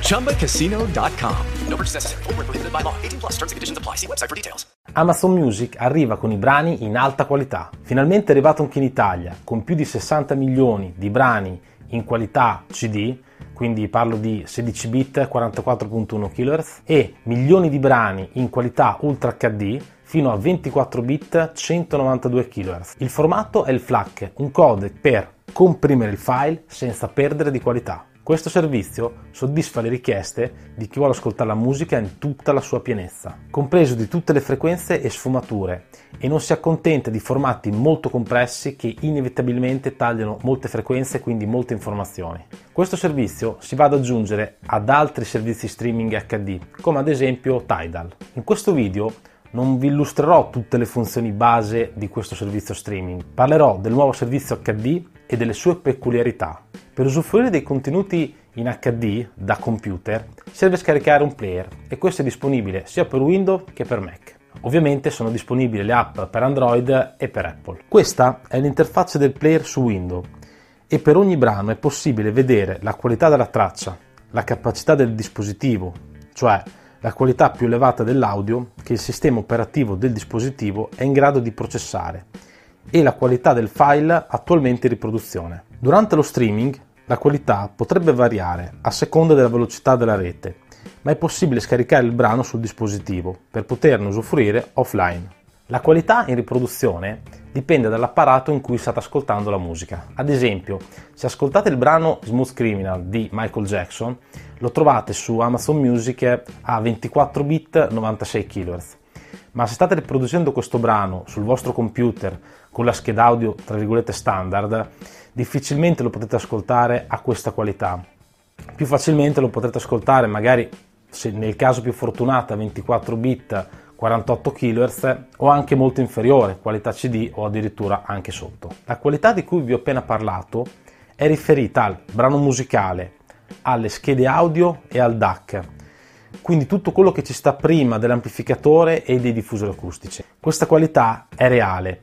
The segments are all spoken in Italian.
ChumbaCasino.com. No purchase necessary. Full prohibited by law. 18 plus terms and conditions apply. See website for details. Amazon Music arriva con i brani in alta qualità. Finalmente è arrivato anche in Italia, con più di 60 milioni di brani in qualità CD quindi parlo di 16 bit 44.1 kHz e milioni di brani in qualità Ultra HD fino a 24 bit 192 kHz. Il formato è il FLAC, un codec per comprimere il file senza perdere di qualità. Questo servizio soddisfa le richieste di chi vuole ascoltare la musica in tutta la sua pienezza, compreso di tutte le frequenze e sfumature, e non si accontenta di formati molto compressi che inevitabilmente tagliano molte frequenze e quindi molte informazioni. Questo servizio si va ad aggiungere ad altri servizi streaming HD, come ad esempio Tidal. In questo video non vi illustrerò tutte le funzioni base di questo servizio streaming, parlerò del nuovo servizio HD e delle sue peculiarità. Per usufruire dei contenuti in HD da computer serve scaricare un player e questo è disponibile sia per Windows che per Mac. Ovviamente sono disponibili le app per Android e per Apple. Questa è l'interfaccia del player su Windows e per ogni brano è possibile vedere la qualità della traccia, la capacità del dispositivo, cioè la qualità più elevata dell'audio che il sistema operativo del dispositivo è in grado di processare e la qualità del file attualmente in riproduzione. Durante lo streaming la qualità potrebbe variare a seconda della velocità della rete, ma è possibile scaricare il brano sul dispositivo per poterne usufruire offline. La qualità in riproduzione dipende dall'apparato in cui state ascoltando la musica. Ad esempio, se ascoltate il brano Smooth Criminal di Michael Jackson, lo trovate su Amazon Music a 24 bit 96 kHz. Ma se state riproducendo questo brano sul vostro computer con la scheda audio tra virgolette standard, difficilmente lo potete ascoltare a questa qualità. Più facilmente lo potrete ascoltare magari se nel caso più fortunato a 24 bit 48 kHz o anche molto inferiore, qualità CD o addirittura anche sotto. La qualità di cui vi ho appena parlato è riferita al brano musicale, alle schede audio e al DAC, quindi tutto quello che ci sta prima dell'amplificatore e dei diffusori acustici. Questa qualità è reale,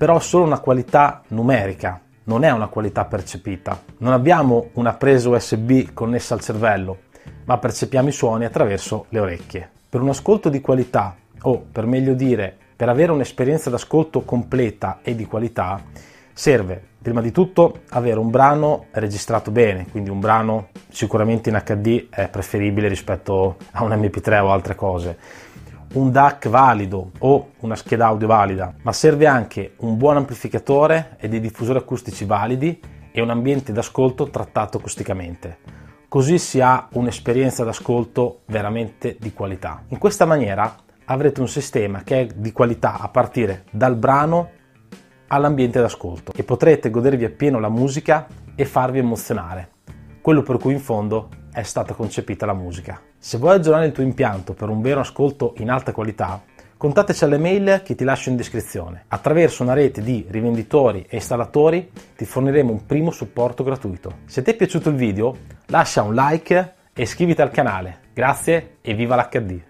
però solo una qualità numerica, non è una qualità percepita. Non abbiamo una presa USB connessa al cervello, ma percepiamo i suoni attraverso le orecchie. Per un ascolto di qualità, o per meglio dire, per avere un'esperienza d'ascolto completa e di qualità, serve prima di tutto avere un brano registrato bene, quindi un brano sicuramente in HD è preferibile rispetto a un MP3 o altre cose. Un DAC valido o una scheda audio valida, ma serve anche un buon amplificatore e dei diffusori acustici validi e un ambiente d'ascolto trattato acusticamente. Così si ha un'esperienza d'ascolto veramente di qualità. In questa maniera avrete un sistema che è di qualità a partire dal brano all'ambiente d'ascolto e potrete godervi appieno la musica e farvi emozionare, quello per cui in fondo è stata concepita la musica. Se vuoi aggiornare il tuo impianto per un vero ascolto in alta qualità, contattaci alle mail che ti lascio in descrizione. Attraverso una rete di rivenditori e installatori ti forniremo un primo supporto gratuito. Se ti è piaciuto il video, lascia un like e iscriviti al canale. Grazie e viva l'HD!